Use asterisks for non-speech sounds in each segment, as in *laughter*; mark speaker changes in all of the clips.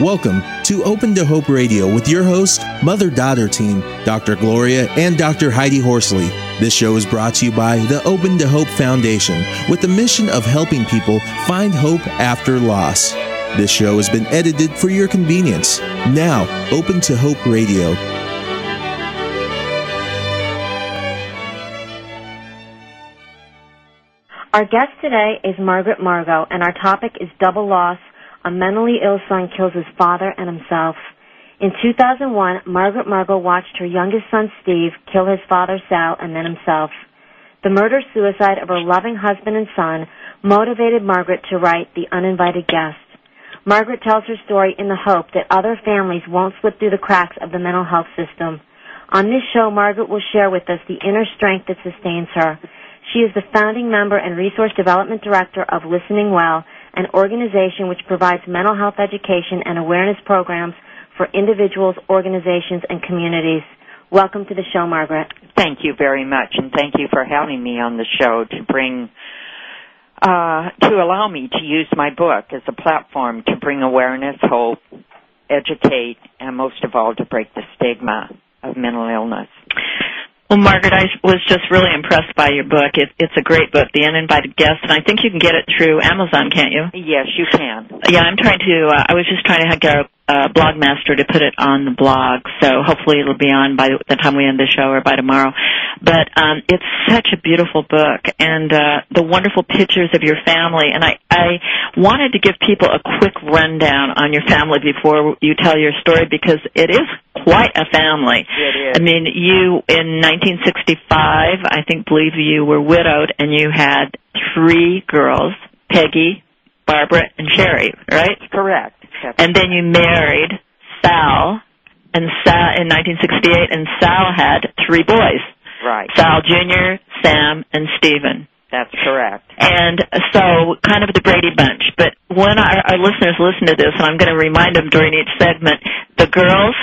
Speaker 1: Welcome to Open to Hope Radio with your host, mother daughter team, Dr. Gloria and Dr. Heidi Horsley. This show is brought to you by the Open to Hope Foundation with the mission of helping people find hope after loss. This show has been edited for your convenience. Now, Open to Hope Radio.
Speaker 2: Our guest today is Margaret Margo, and our topic is double loss a mentally ill son kills his father and himself. In 2001, Margaret Margo watched her youngest son Steve kill his father Sal and then himself. The murder-suicide of her loving husband and son motivated Margaret to write The Uninvited Guest. Margaret tells her story in the hope that other families won't slip through the cracks of the mental health system. On this show, Margaret will share with us the inner strength that sustains her. She is the founding member and resource development director of Listening Well an organization which provides mental health education and awareness programs for individuals, organizations, and communities. Welcome to the show, Margaret.
Speaker 3: Thank you very much, and thank you for having me on the show to bring, uh, to allow me to use my book as a platform to bring awareness, hope, educate, and most of all to break the stigma of mental illness.
Speaker 4: Well, Margaret, I was just really impressed by your book. It, it's a great book, The Uninvited Guest, and I think you can get it through Amazon, can't you?
Speaker 3: Yes, you can.
Speaker 4: Yeah, I'm trying to. Uh, I was just trying to get a uh, Blogmaster to put it on the blog, so hopefully it'll be on by the time we end the show or by tomorrow. But um, it's such a beautiful book, and uh, the wonderful pictures of your family. And I, I wanted to give people a quick rundown on your family before you tell your story because it is quite a family.
Speaker 3: It is.
Speaker 4: I mean, you in 1965, I think, believe you were widowed, and you had three girls: Peggy, Barbara, and Sherry. Right?
Speaker 3: Correct.
Speaker 4: And then you married Sal, and Sal in 1968, and Sal had three boys:
Speaker 3: right.
Speaker 4: Sal Jr., Sam, and Stephen.
Speaker 3: That's correct.
Speaker 4: And so, kind of the Brady Bunch. But when our, our listeners listen to this, and I'm going to remind them during each segment, the girls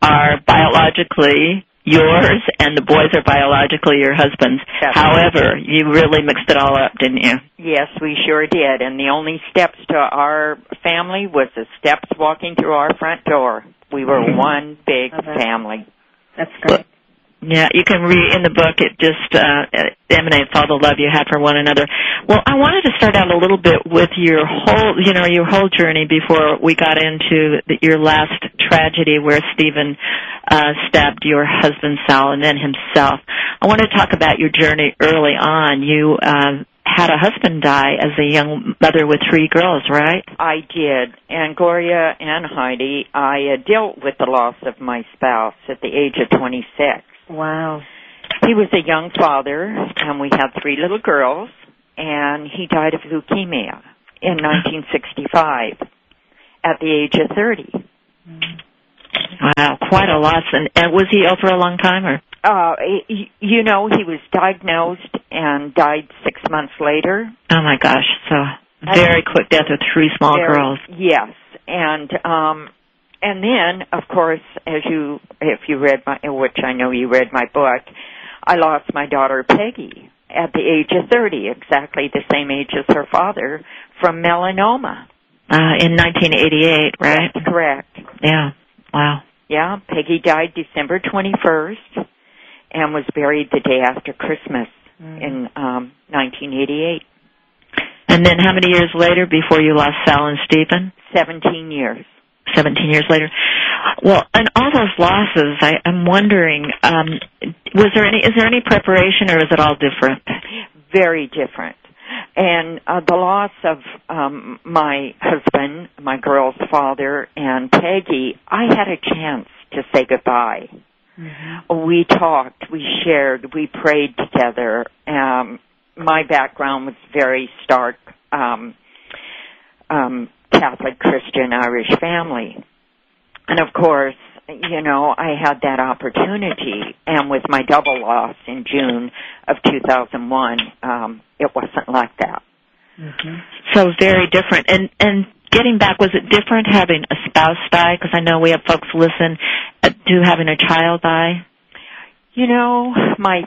Speaker 4: are biologically yours, and the boys are biologically your husband's.
Speaker 3: That's
Speaker 4: However, you really mixed it all up, didn't you?
Speaker 3: Yes, we sure did. And the only steps to our family was the steps walking through our front door. We were
Speaker 4: Mm-hmm.
Speaker 3: one big
Speaker 2: Okay.
Speaker 3: family.
Speaker 2: That's great.
Speaker 4: Yeah, you can read in the book. It just uh, emanates all the love you had for one another. Well, I wanted to start out a little bit with your whole, you know, your whole journey before we got into the, your last tragedy, where Stephen uh, stabbed your husband Sal and then himself. I want to talk about your journey early on. You uh, had a husband die as a young mother with three girls, right?
Speaker 3: I did. And Gloria and Heidi, I uh, dealt with the loss of my spouse at the age of 26.
Speaker 2: Wow.
Speaker 3: He was a young father, and we had three little girls, and he died of leukemia in *laughs* 1965 at the age of 30.
Speaker 4: Wow, quite a loss. And, and was he ill for a long time, or?
Speaker 3: Uh, you know, he was diagnosed and died six months later.
Speaker 4: Oh my gosh! So very quick death with three small
Speaker 3: Very-
Speaker 4: girls.
Speaker 3: Yes, and um, and then of course, as you if you read my which I know you read my book, I lost my daughter Peggy at the age of thirty, exactly the same age as her father, from melanoma.
Speaker 4: Uh, in 1988, right?
Speaker 3: That's correct.
Speaker 4: Yeah. Wow.
Speaker 3: Yeah, Peggy died December twenty first, and was buried the day after Christmas in um, nineteen eighty eight.
Speaker 4: And then how many years later before you lost Sal and Stephen?
Speaker 3: Seventeen years.
Speaker 4: 17 years later. Well, and all those losses, I, I'm wondering, um, was there any, is there any preparation or is it all different?
Speaker 3: very different. And uh, the loss of um, my husband, my girl's father, and Peggy, I had a chance to say goodbye. We talked, we shared, we prayed together. Um, my background was very stark um, um, Catholic, Christian, Irish family. And of course, you know, I had that opportunity, and with my double loss in June of 2001, um, it wasn't like that.
Speaker 4: So very different. And, and getting back, was it different having a spouse die? Because I know we have folks listen uh, to having a child die.
Speaker 3: You know, my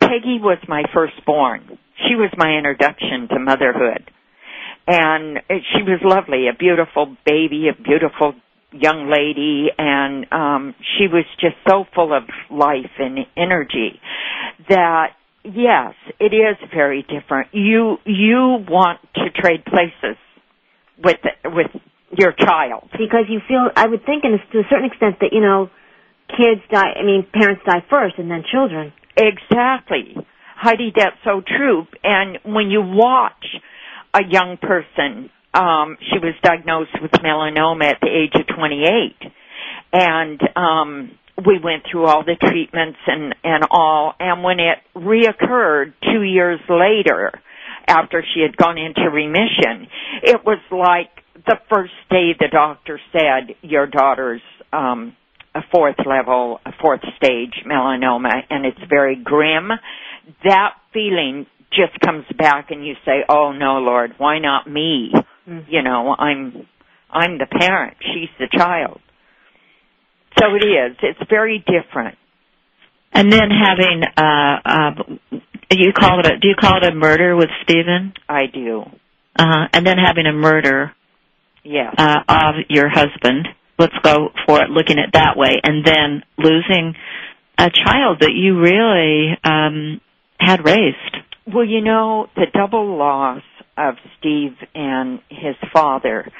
Speaker 3: Peggy was my firstborn. She was my introduction to motherhood. And uh, she was lovely, a beautiful baby, a beautiful young lady. And um she was just so full of life and energy that yes it is very different. You you want to trade places with with your child.
Speaker 2: Because you feel I would think and to a certain extent that you know kids die I mean parents die first and then children.
Speaker 3: Exactly. Heidi that's so true. And when you watch a young person. Um she was diagnosed with melanoma at the age of 28 and um we went through all the treatments and and all. And when it reoccurred 2 years later after she had gone into remission it was like the first day the doctor said your daughter's um a fourth level a fourth stage melanoma and it's very grim. That feeling just comes back and you say oh no lord why not me Mm-hmm. You know, I'm I'm the parent, she's the child. So it is. It's very different.
Speaker 4: And then having uh uh you call it a do you call it a murder with Stephen?
Speaker 3: I do.
Speaker 4: Uh and then having a murder
Speaker 3: yes.
Speaker 4: uh of your husband. Let's go for it looking at that way and then losing a child that you really um had raised.
Speaker 3: Well, you know, the double loss of Steve and his father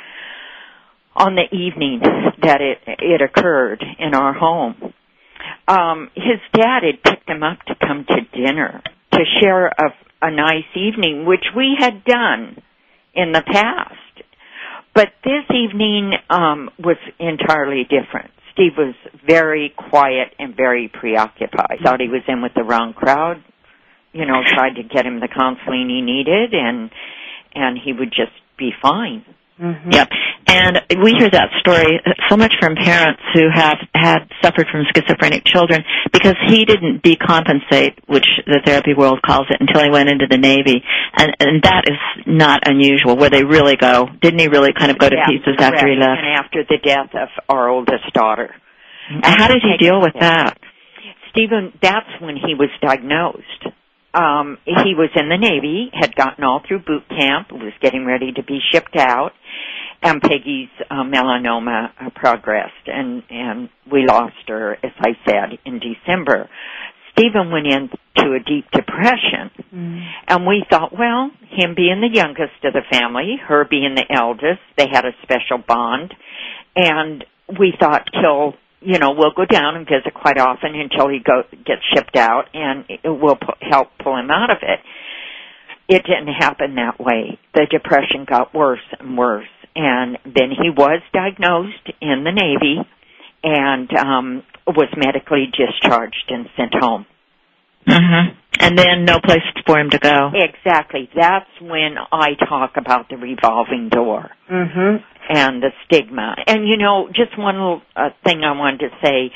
Speaker 3: on the evening that it it occurred in our home. Um, his dad had picked him up to come to dinner to share a, a nice evening, which we had done in the past. But this evening um, was entirely different. Steve was very quiet and very preoccupied. Thought he was in with the wrong crowd. You know, tried to get him the counseling he needed, and and he would just be fine.
Speaker 4: Mm-hmm. Yep. And we hear that story so much from parents who have had suffered from schizophrenic children because he didn't decompensate, which the therapy world calls it, until he went into the Navy. And, and that is not unusual, where they really go. Didn't he really kind of go to
Speaker 3: yeah,
Speaker 4: pieces correct. after he left?
Speaker 3: And after the death of our oldest daughter.
Speaker 4: And how did he deal with that?
Speaker 3: Stephen, that's when he was diagnosed um, he was in the Navy, had gotten all through boot camp, was getting ready to be shipped out, and Peggy's uh, melanoma uh, progressed, and and we lost her, as I said, in December. Stephen went into a deep depression, mm. and we thought, well, him being the youngest of the family, her being the eldest, they had a special bond, and we thought till you know, we'll go down and visit quite often until he go gets shipped out, and it will pu- help pull him out of it. It didn't happen that way. The depression got worse and worse, and then he was diagnosed in the Navy and um, was medically discharged and sent home.
Speaker 4: Mm-hmm. And then no place for him to go.
Speaker 3: Exactly. That's when I talk about the revolving door.
Speaker 2: Mm-hmm
Speaker 3: and the stigma. And you know, just one little uh, thing I wanted to say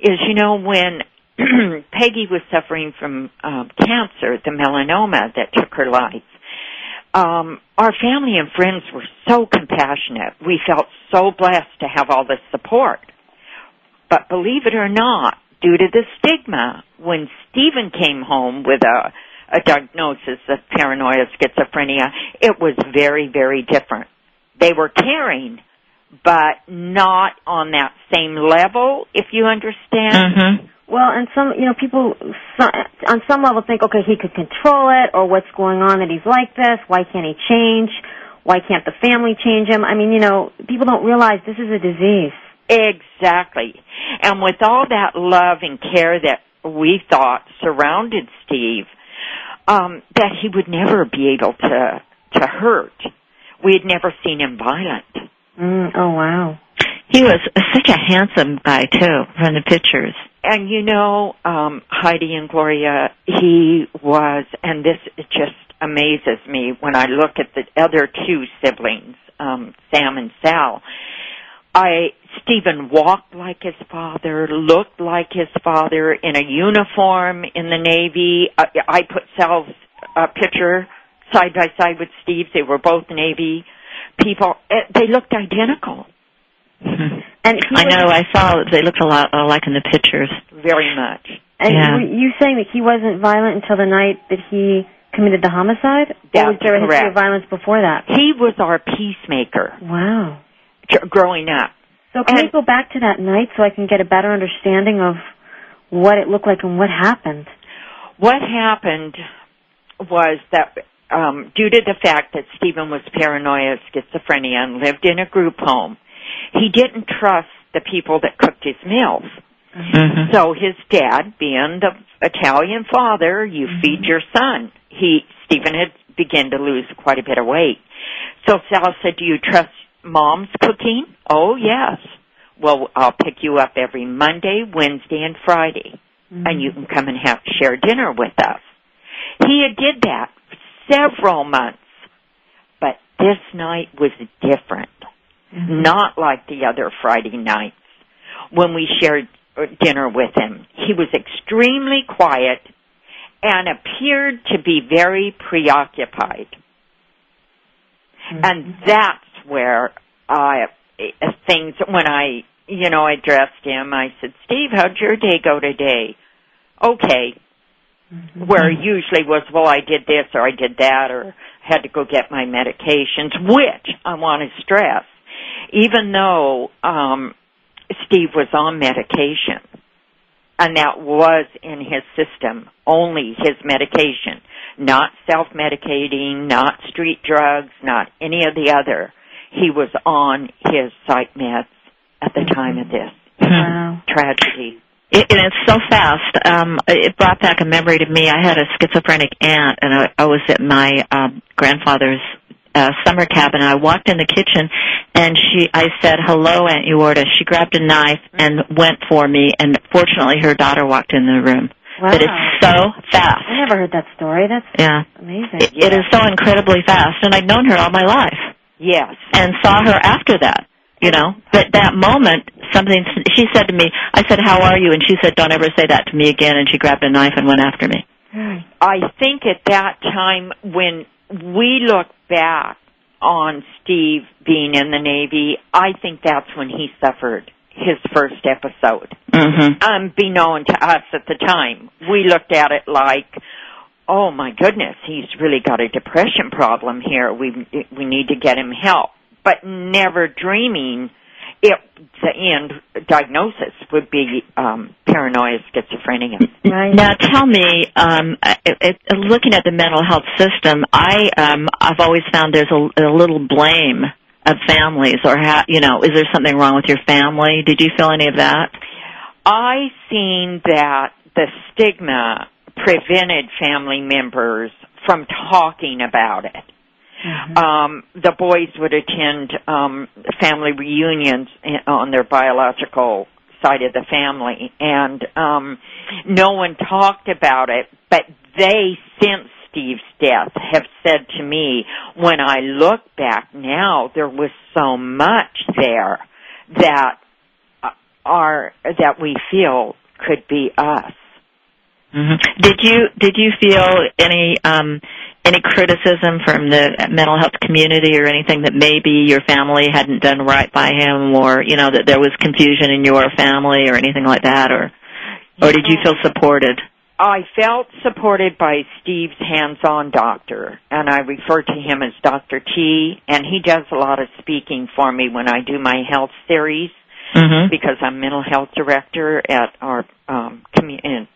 Speaker 3: is, you know, when *clears throat* Peggy was suffering from um, cancer, the melanoma that took her life, um, our family and friends were so compassionate. We felt so blessed to have all this support. But believe it or not, due to the stigma, when Stephen came home with a a diagnosis of paranoia schizophrenia, it was very, very different they were caring, but not on that same level, if you understand.
Speaker 4: Mm-hmm.
Speaker 2: Well, and some, you know, people on some level think, okay, he could control it, or what's going on that he's like this? Why can't he change? Why can't the family change him? I mean, you know, people don't realize this is a disease.
Speaker 3: Exactly. And with all that love and care that we thought surrounded Steve, um, that he would never be able to to hurt we had never seen him violent.
Speaker 2: Mm, oh wow.
Speaker 4: He was such a handsome guy too, from the pictures.
Speaker 3: And you know, um, Heidi and Gloria, he was, and this just amazes me when I look at the other two siblings, um, Sam and Sal. I Stephen walked like his father, looked like his father in a uniform in the Navy. I, I put Sal's uh, picture side by side with Steve's. They were both Navy people. Eh, they looked identical. *laughs*
Speaker 4: And I know I saw they looked a lot alike in the pictures.
Speaker 3: Very much.
Speaker 2: And
Speaker 4: yeah.
Speaker 2: were you saying that he wasn't violent until the night that he committed the homicide?
Speaker 3: That's
Speaker 2: or was there a
Speaker 3: history
Speaker 2: of violence before that?
Speaker 3: He was our peacemaker.
Speaker 2: Wow.
Speaker 3: Growing up.
Speaker 2: So can
Speaker 3: And-
Speaker 2: we go back to that night so I can get a better understanding of what it looked like and what happened?
Speaker 3: What happened was that um, due to the fact that Stephen was paranoid of schizophrenia and lived in a group home, he didn't trust the people that cooked his meals.
Speaker 4: Mhm.
Speaker 3: So his dad, being the Italian father, you feed your son. He Stephen had begun to lose quite a bit of weight. So Sal said, "Do you trust mom's cooking?" "Oh yes." Well, I'll pick you up every Monday, Wednesday, and Friday, and you can come and have share dinner with us. He had did that for several months, but this night was different mm-hmm. not like the other Friday nights when we shared dinner with him. He was extremely quiet and appeared to be very preoccupied. Mm-hmm. And that's where I uh, things when I you know addressed him, I said, "Steve, how'd your day go today?" Okay. Where usually was, well, I did this or I did that or had to go get my medications, which I want to stress, even though um, Steve was on medication, and that was in his system, only his medication, not self-medicating, not street drugs, not any of the other. He was on his psych meds at the time of this
Speaker 2: Wow.
Speaker 3: tragedy.
Speaker 4: It, and it's so fast. Um, it brought back a memory to me. I had a schizophrenic aunt, and I, I was at my um, grandfather's uh, summer cabin. And I walked in the kitchen, and she, I said, "Hello, Aunt Eorta." She grabbed a knife and went for me, and fortunately, her daughter walked in the room.
Speaker 2: Wow.
Speaker 4: But it's so fast.
Speaker 2: I never heard that story. That's
Speaker 4: Yeah,
Speaker 2: amazing.
Speaker 4: it, it is so incredibly fast, and I'd known her all my life
Speaker 3: Yes.
Speaker 4: and saw her after that. You know, but that moment, something she said to me. I said, "How are you?" And she said, "Don't ever say that to me again." And she grabbed a knife and went after me.
Speaker 3: I think at that time when we look back on Steve being in the Navy, I think that's when he suffered his first episode.
Speaker 4: Mm-hmm.
Speaker 3: Unbeknown to us at the time, we looked at it like, oh my goodness, he's really got a depression problem here. We we need to get him help, but never dreaming it the end diagnosis would be um, paranoid schizophrenia.
Speaker 2: Right.
Speaker 4: Now, tell me, um, it, it, looking at the mental health system, I um, I've always found there's a, a little blame of families, or ha- you know, is there something wrong with your family? Did you feel any of that?
Speaker 3: I seen that the stigma prevented family members from talking about it. Um, the boys would attend um, family reunions on their biological side of the family, and um, no one talked about it. But they, since Steve's death, have said to me, when I look back now, there was so much there that uh, are that we feel could be us.
Speaker 4: Mm-hmm. Did you did you feel any um, any criticism from the mental health community or anything that maybe your family hadn't done right by him, or you know that there was confusion in your family or anything like that, or or did you feel supported?
Speaker 3: I felt supported by Steve's hands-on doctor, and I refer to him as Dr. T, and he does a lot of speaking for me when I do my health series
Speaker 4: Mm-hmm.
Speaker 3: because I'm mental health director at our um, commu- in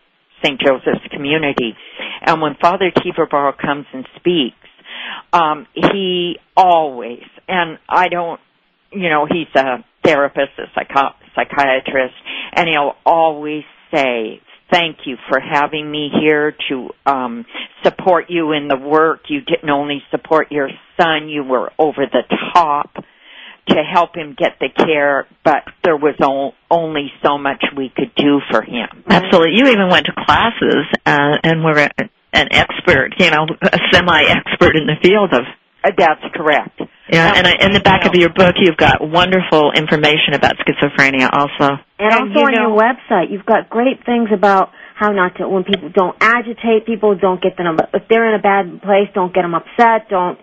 Speaker 3: St. Joseph's community. And when Father Tiberborough comes and speaks, um, he always, and I don't, you know, he's a therapist, a psycho- psychiatrist, and he'll always say, thank you for having me here to um, support you in the work. You didn't only support your son, you were over the top to help him get the care, but there was o- only so much we could do for him.
Speaker 4: Absolutely. You even went to classes uh, and were a, an expert, you know, a semi-expert in the field of.
Speaker 3: Uh, That's correct.
Speaker 4: Yeah, and I, in the back of your book, you've got wonderful information about schizophrenia, also.
Speaker 2: And,
Speaker 3: And
Speaker 2: also
Speaker 3: you
Speaker 2: on
Speaker 3: know-
Speaker 2: your website, you've got great things about how not to, when people don't agitate people, don't get them, if they're in a bad place, don't get them upset, don't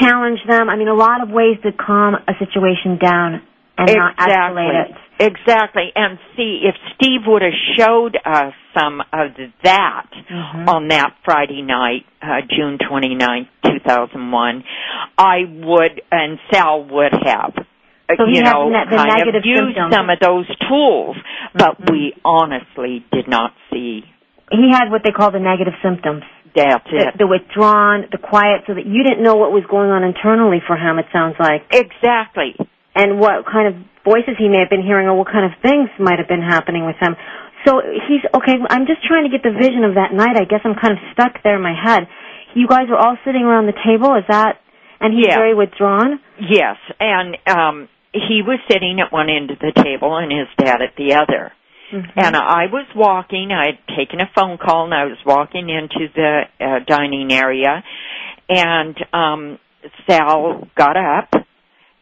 Speaker 2: challenge them. I mean, a lot of ways to calm a situation down and not escalate it.
Speaker 3: Exactly. And see, if Steve would have showed us some of that
Speaker 2: Mhm.
Speaker 3: on that Friday night, uh, June twenty ninth, 2001, I would, and Sal would have,
Speaker 2: So
Speaker 3: you know,
Speaker 2: ne- the
Speaker 3: kind
Speaker 2: negative
Speaker 3: of used
Speaker 2: symptoms.
Speaker 3: some of those tools, but
Speaker 2: Mhm.
Speaker 3: we honestly did not see.
Speaker 2: He had what they call the negative symptoms.
Speaker 3: That's
Speaker 2: The,
Speaker 3: it.
Speaker 2: the withdrawn, the quiet, so that you didn't know what was going on internally for him, it sounds like.
Speaker 3: Exactly.
Speaker 2: and what kind of voices he may have been hearing or what kind of things might have been happening with him. So he's okay. I'm just trying to get the vision of that night. I guess I'm kind of stuck there in my head. You guys were all sitting around the table. Is that? And he's
Speaker 3: Yeah.
Speaker 2: very withdrawn.
Speaker 3: Yes, and um he was sitting at one end of the table and his dad at the other.
Speaker 2: Mhm.
Speaker 3: And I was walking, I had taken a phone call and I was walking into the uh, dining area and um Sal got up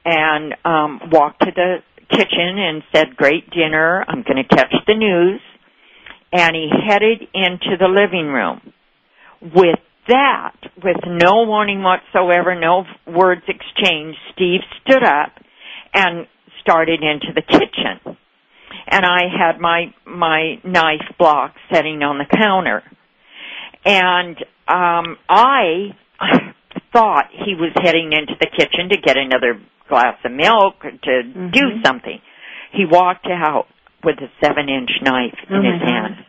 Speaker 3: and um walked to the kitchen and said, "Great dinner. I'm going to catch the news." And he headed into the living room. With that, with no warning whatsoever, no words exchanged, Steve stood up and started into the kitchen. And I had my my knife block sitting on the counter. And um I *laughs* thought he was heading into the kitchen to get another glass of milk or to do
Speaker 2: Mhm.
Speaker 3: something. He walked out with a seven inch knife
Speaker 2: Oh
Speaker 3: in his
Speaker 2: God.
Speaker 3: hand.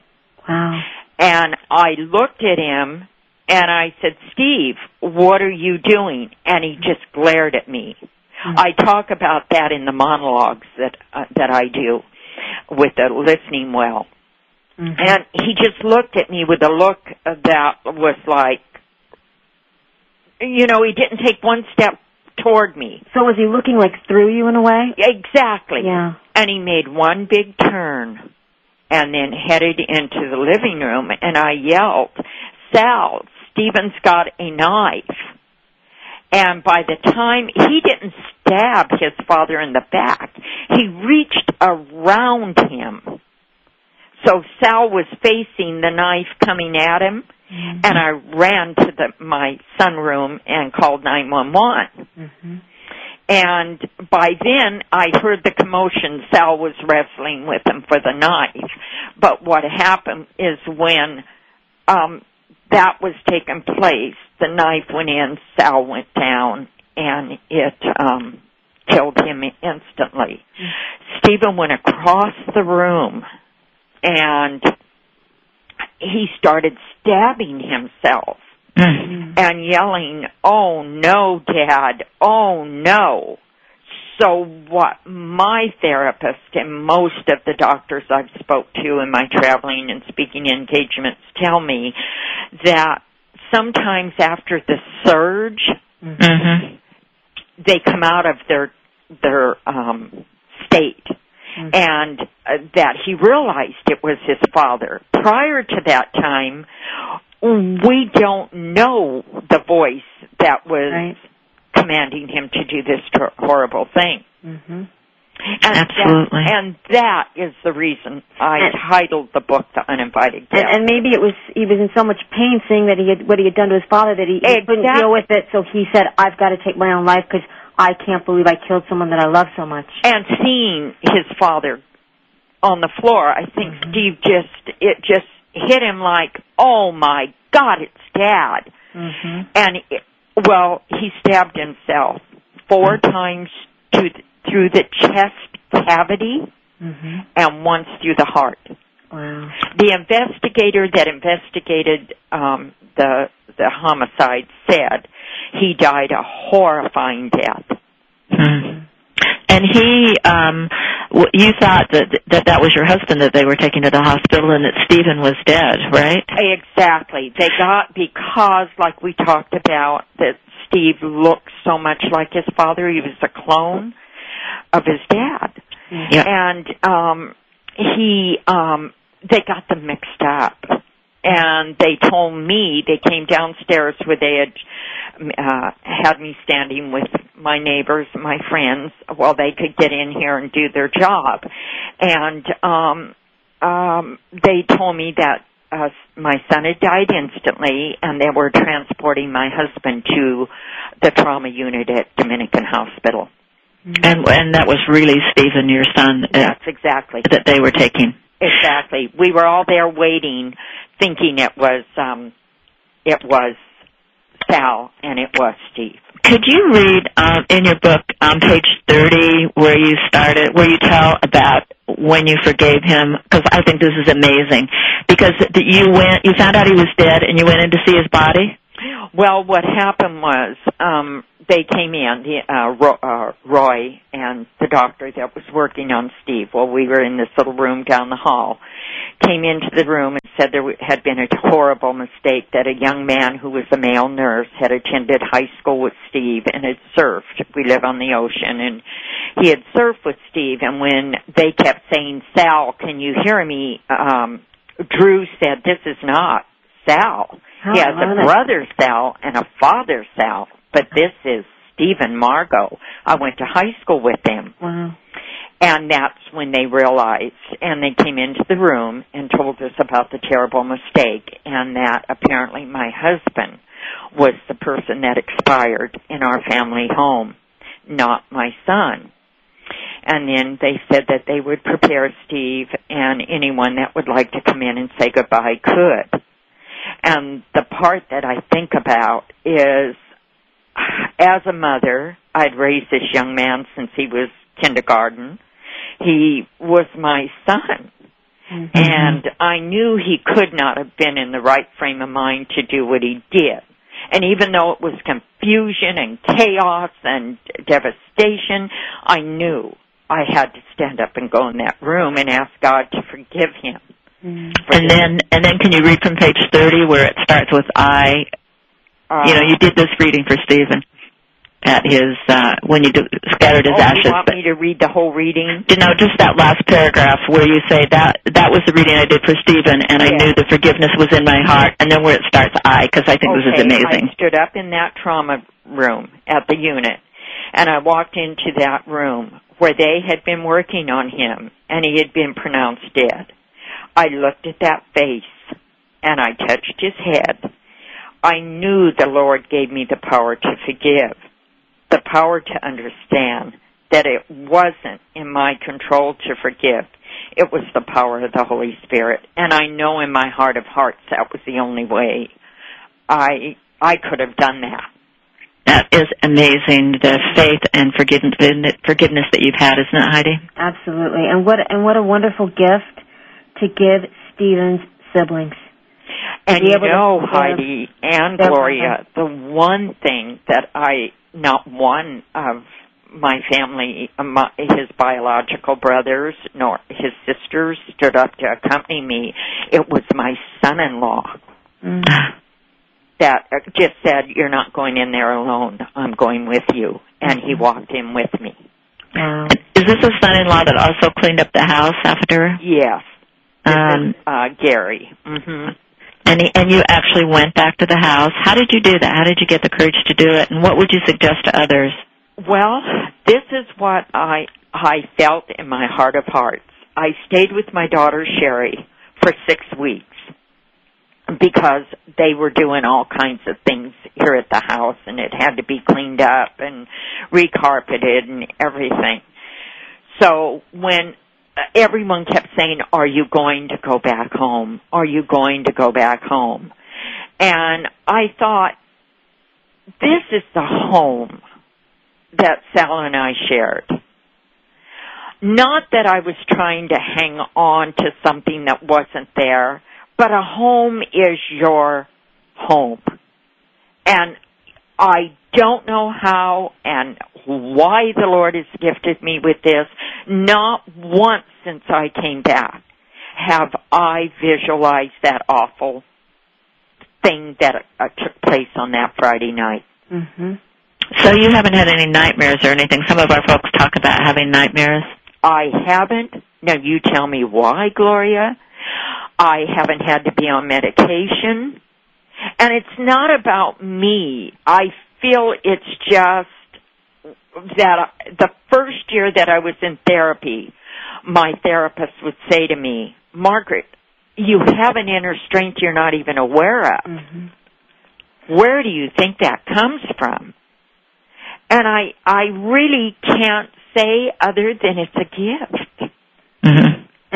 Speaker 2: Wow.
Speaker 3: And I looked at him and I said, Steve, what are you doing? And he just glared at me.
Speaker 2: Mm-hmm.
Speaker 3: I talk about that in the monologues that uh, that I do with a listening well.
Speaker 2: Mhm.
Speaker 3: And he just looked at me with a look that was like, you know, he didn't take one step toward me.
Speaker 2: so was he looking like through you in a way?
Speaker 3: Exactly.
Speaker 2: Yeah.
Speaker 3: And he made one big turn and then headed into the living room and I yelled, Sal, Steven's got a knife. And by the time he didn't stab his father in the back, he reached around him. So Sal was facing the knife coming at him
Speaker 2: Mm-hmm.
Speaker 3: and I ran to the my sunroom and called 911.
Speaker 2: Mhm.
Speaker 3: And by then, I heard the commotion. Sal was wrestling with him for the knife. But what happened is when um, that was taking place, the knife went in, Sal went down, and it um, killed him instantly. Stephen went across the room, and he started stabbing himself
Speaker 4: Mm.
Speaker 3: and yelling, "Oh no, Dad! Oh no!" So what my therapist and most of the doctors I've spoke to in my traveling and speaking engagements tell me that sometimes after the surge,
Speaker 4: Mm-hmm.
Speaker 3: They come out of their their um state
Speaker 2: Mhm.
Speaker 3: and uh, that he realized it was his father. Prior to that time, we don't know the voice that was
Speaker 2: Right.
Speaker 3: commanding him to do this ter- horrible thing.
Speaker 2: Mhm.
Speaker 3: And
Speaker 4: Absolutely.
Speaker 3: That, and that is the reason I
Speaker 2: And-
Speaker 3: titled the book "The Uninvited Guest."
Speaker 2: And, and maybe it was he was in so much pain seeing that he had what he had done to his father that he, he couldn't deal with it. So he said, "I've got to take my own life because I can't believe I killed someone that I love so much."
Speaker 3: and seeing his father on the floor, I think
Speaker 2: Mhm.
Speaker 3: Steve just it just hit him like, "Oh my God, it's Dad!"
Speaker 2: Mm-hmm.
Speaker 3: And it, well, he stabbed himself four times to through the chest cavity
Speaker 2: Mm-hmm.
Speaker 3: and once through the heart.
Speaker 2: Wow.
Speaker 3: The investigator that investigated um, the the homicide said he died a horrifying death.
Speaker 4: Mm. And he, um, w- you thought that that that was your husband that they were taking to the hospital, and that Stephen was dead, right?
Speaker 3: Exactly. They got because, like we talked about, that Steve looked so much like his father. He was a clone of his dad,
Speaker 4: Yeah.
Speaker 3: and um, he um, they got them mixed up. And they told me they came downstairs where they had uh, had me standing with my neighbors, my friends, while they could get in here and do their job. And um, um, they told me that uh, my son had died instantly, and they were transporting my husband to the trauma unit at Dominican Hospital.
Speaker 4: And and that was really Stephen, your son, uh,
Speaker 3: Yes, exactly.
Speaker 4: that they were taking.
Speaker 3: Exactly. We were all there waiting, thinking it was um, it was Sal, and it was Steve.
Speaker 4: could you read um, in your book on page 30 where you started, where you tell about when you forgave him? Because I think this is amazing. Because you went, you found out he was dead, and you went in to see his body.
Speaker 3: Well, what happened was um, they came in, the, uh, uh, Roy and the doctor that was working on Steve. While we were in this little room down the hall, came into the room and said there had been a horrible mistake that a young man who was a male nurse had attended high school with Steve and had surfed. We live on the ocean and he had surfed with Steve and when they kept saying, Sal, can you hear me? Um, Drew said, this is not Sal.
Speaker 2: Oh,
Speaker 3: he has a brother Sal and a father Sal, but this is Stephen Margo. I went to high school with them.
Speaker 2: Wow.
Speaker 3: And that's when they realized, and they came into the room and told us about the terrible mistake, and that apparently my husband was the person that expired in our family home, not my son. And then they said that they would prepare Steve and anyone that would like to come in and say goodbye could. And the part that I think about is, as a mother, I'd raised this young man since he was kindergarten he was my son.
Speaker 2: Mm-hmm.
Speaker 3: And I knew he could not have been in the right frame of mind to do what he did. And even though it was confusion and chaos and devastation, I knew I had to stand up and go in that room and ask God to forgive him.
Speaker 2: Mm-hmm.
Speaker 4: And then, and then, can you read from page thirty where it starts with I?
Speaker 3: Uh,
Speaker 4: you know, you did this reading for Stephen at his uh, when you do, scattered his
Speaker 3: oh,
Speaker 4: ashes.
Speaker 3: You want me to read the whole reading?
Speaker 4: you know, just that last paragraph where you say that that was the reading I did for Stephen, and I knew the forgiveness was in my heart, and then where it starts I, because I think this is
Speaker 3: okay,
Speaker 4: amazing.
Speaker 3: I stood up in that trauma room at the unit, and I walked into that room where they had been working on him, and he had been pronounced dead. I looked at that face, and I touched his head. I knew the Lord gave me the power to forgive, the power to understand that it wasn't in my control to forgive. It was the power of the Holy Spirit. And I know in my heart of hearts that was the only way I I could have done that.
Speaker 4: That is amazing, the faith and forgiveness forgiveness that you've had, isn't it, Heidi?
Speaker 2: Absolutely. And what and what a wonderful gift to give Stephen's siblings.
Speaker 3: And you
Speaker 2: able to
Speaker 3: know,
Speaker 2: forgive
Speaker 3: Heidi and
Speaker 2: their
Speaker 3: Gloria, the one thing that I, not one of my family, uh, my, his biological brothers, nor his sisters stood up to accompany me, it was my son-in-law
Speaker 2: Mm.
Speaker 3: that uh, just said, you're not going in there alone, I'm going with you. And he
Speaker 2: Mhm.
Speaker 3: walked in with me.
Speaker 2: Wow.
Speaker 4: Is this a son-in-law that also cleaned up the house after?
Speaker 3: Yes. This
Speaker 4: Um,
Speaker 3: is, uh, Gary. hmm
Speaker 4: and and you actually went back to the house. How did you do that? How did you get the courage to do it? And what would you suggest to others?
Speaker 3: Well, this is what I I felt in my heart of hearts. I stayed with my daughter Sherry for 6 weeks because they were doing all kinds of things here at the house and it had to be cleaned up and recarpeted and everything. So when everyone kept saying, "Are you going to go back home? Are you going to go back home?" And I thought this is the home that Sal and I shared. Not that I was trying to hang on to something that wasn't there, but a home is your home. And I don't know how and why the Lord has gifted me with this. Not once since I came back have I visualized that awful thing that uh, took place on that Friday night.
Speaker 2: hmm
Speaker 4: So you haven't had any nightmares or anything. Some of our folks talk about having nightmares.
Speaker 3: I haven't. Now you tell me why, Gloria. I haven't had to be on medication. And it's not about me. I feel it's just that the first year that I was in therapy, my therapist would say to me, Margaret, you have an inner strength you're not even aware of.
Speaker 2: hmm
Speaker 3: Where do you think that comes from? And I, I really can't say other than it's a gift.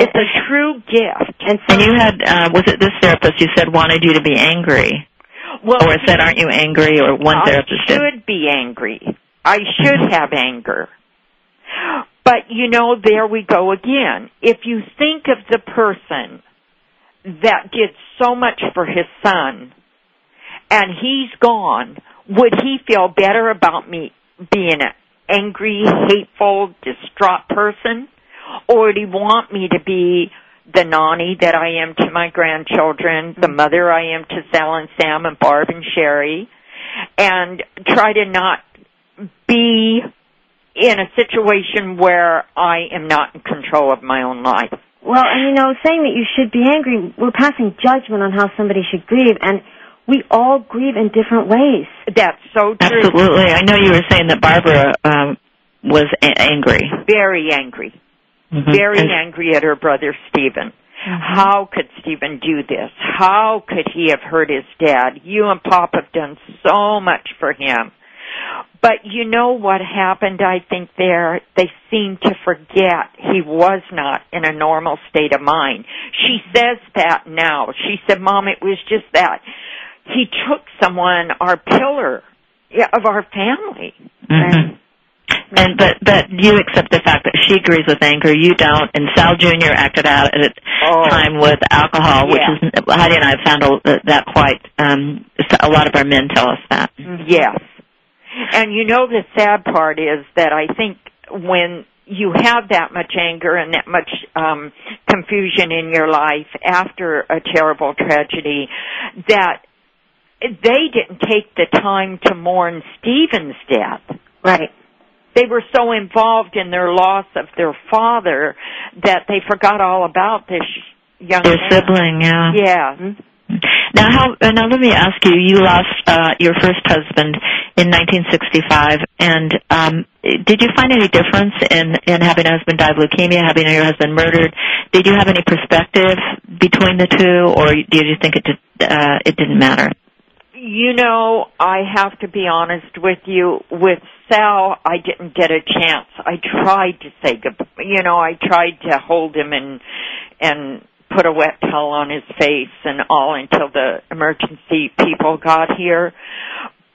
Speaker 3: It's a true gift.
Speaker 2: And so,
Speaker 4: And you had, uh, was it this therapist you said wanted you to be angry? well, or said, "Aren't you angry?" Or one
Speaker 3: I
Speaker 4: therapist
Speaker 3: should be angry. I should mm-hmm. have anger. But you know, there we go again. If you think of the person that did so much for his son and he's gone, would he feel better about me being an angry, hateful, distraught person? Or would he want me to be the nanny that I am to my grandchildren, the mother I am to Sal and Sam and Barb and Sherry, and try to not be in a situation where I am not in control of my own life.
Speaker 2: Well, and you know, saying that you should be angry, we're passing judgment on how somebody should grieve, and we all grieve in different ways.
Speaker 3: That's so true.
Speaker 4: Absolutely. I know you were saying that Barbara um, was a- angry.
Speaker 3: Very angry. Mm-hmm. Very and- angry at her brother Stephen. Mm-hmm. How could Stephen do this? How could he have hurt his dad? You and Pop have done so much for him. But you know what happened, I think, there? They seemed to forget he was not in a normal state of mind. She says that now. She said, Mom, it was just that. He took someone, our pillar of our family.
Speaker 4: Mm-hmm. And but but you accept the fact that she agrees with anger, you don't, and Sal Jr. acted out at a oh. time with alcohol, which
Speaker 3: yeah.
Speaker 4: is Heidi and I have found that quite. Um, a lot of our men tell us that.
Speaker 3: Yes, and you know the sad part is that I think when you have that much anger and that much um confusion in your life after a terrible tragedy that they didn't take the time to mourn Stephen's death.
Speaker 2: Right.
Speaker 3: They were so involved in their loss of their father that they forgot all about this young
Speaker 4: their
Speaker 3: man.
Speaker 4: sibling, yeah.
Speaker 3: Yeah.
Speaker 4: Mm-hmm. Now, how? Uh, now, let me ask you. You lost uh, your first husband in 1965, and um, did you find any difference in in having a husband die of leukemia, having your husband murdered? Did you have any perspective between the two, or did you think it did, uh, it didn't matter?
Speaker 3: You know, I have to be honest with you. With Sal, I didn't get a chance. I tried to say goodbye. You know, I tried to hold him and and put a wet towel on his face and all until the emergency people got here.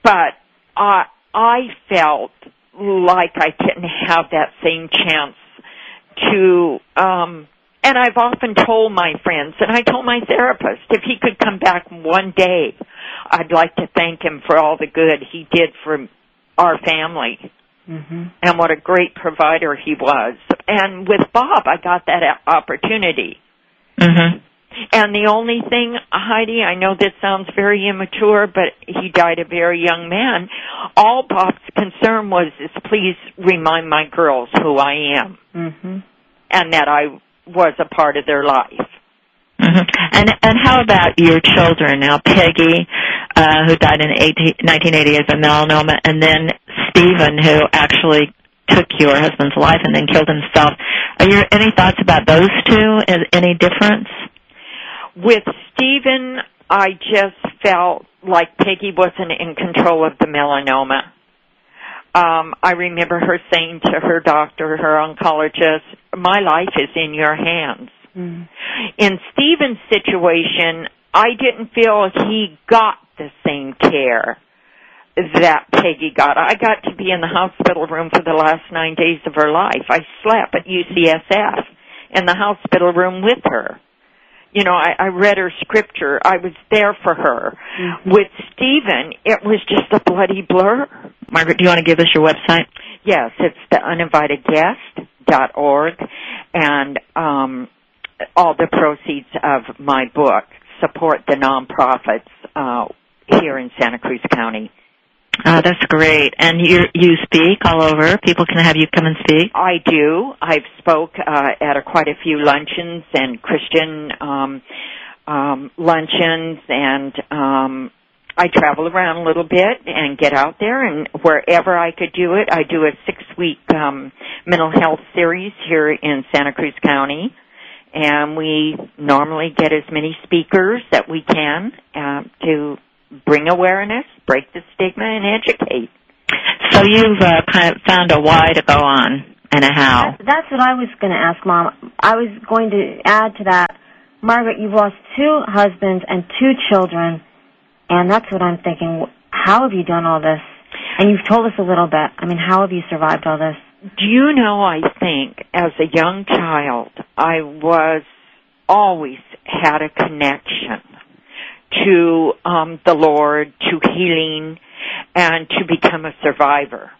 Speaker 3: But I I felt like I didn't have that same chance to um and I've often told my friends and I told my therapist if he could come back one day I'd like to thank him for all the good he did for our family. Mm-hmm. And what a great provider he was. And with Bob, I got that opportunity.
Speaker 4: Mm-hmm.
Speaker 3: And the only thing, Heidi, I know this sounds very immature, but he died a very young man. All Bob's concern was is please remind my girls who I am.
Speaker 2: Mm-hmm.
Speaker 3: And that I was a part of their life.
Speaker 4: Mm-hmm. And and how about your children now? Peggy, uh, who died in 18, 1988 of melanoma, and then Stephen, who actually took your husband's life and then killed himself. Are there any thoughts about those two? Is any difference?
Speaker 3: With Stephen, I just felt like Peggy wasn't in control of the melanoma. Um, I remember her saying to her doctor, her oncologist, my life is in your hands.
Speaker 2: Mm.
Speaker 3: In Stephen's situation, I didn't feel he got the same care that Peggy got. I got to be in the hospital room for the last nine days of her life. I slept at UCSF in the hospital room with her. You know, I, I read her scripture. I was there for her. Mm-hmm. With Stephen, it was just a bloody blur.
Speaker 4: Margaret, do you want to give us your website?
Speaker 3: Yes, it's the uninvitedguest.org and um all the proceeds of my book support the nonprofits uh here in Santa Cruz County.
Speaker 4: Oh, that's great. And you you speak all over. People can have you come and speak.
Speaker 3: I do. I've spoke uh, at a, quite a few luncheons and Christian um, um, luncheons, and um, I travel around a little bit and get out there. And wherever I could do it, I do a six week um, mental health series here in Santa Cruz County. And we normally get as many speakers that we can uh, to bring awareness, break the stigma, and educate.
Speaker 4: So you've uh, kind of found a why to go on and a how.
Speaker 2: That's what I was going to ask, Mom. I was going to add to that, Margaret, you've lost two husbands and two children, And that's what I'm thinking. How have you done all this? And you've told us a little bit. I mean, how have you survived all this?
Speaker 3: Do you know, I think, as a young child, I was always had a connection to um, the Lord, to healing, and to become a survivor.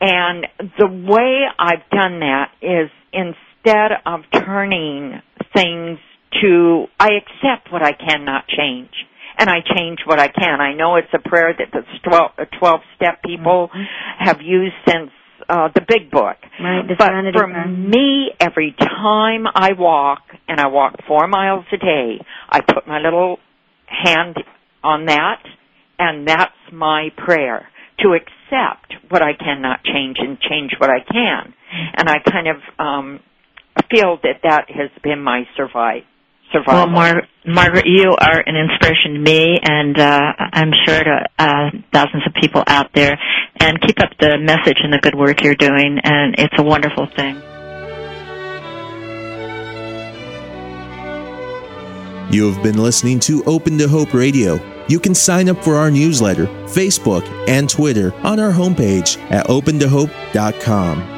Speaker 3: And the way I've done that is instead of turning things to, I accept what I cannot change. And I change what I can. I know it's a prayer that the 12, step people mm-hmm. have used since uh, the big book.
Speaker 2: Right,
Speaker 3: but for me, every time I walk, and I walk four miles a day, I put my little hand on that, and that's my prayer to accept what I cannot change and change what I can. And I kind of um, feel that that has been my survive. Survival.
Speaker 4: Well, Mar- Margaret, you are an inspiration to me, and uh, I'm sure to uh, thousands of people out there. And keep up the message and the good work you're doing, and it's a wonderful thing.
Speaker 1: You have been listening to Open to Hope Radio. You can sign up for our newsletter, Facebook, and Twitter on our homepage at opentohope.com.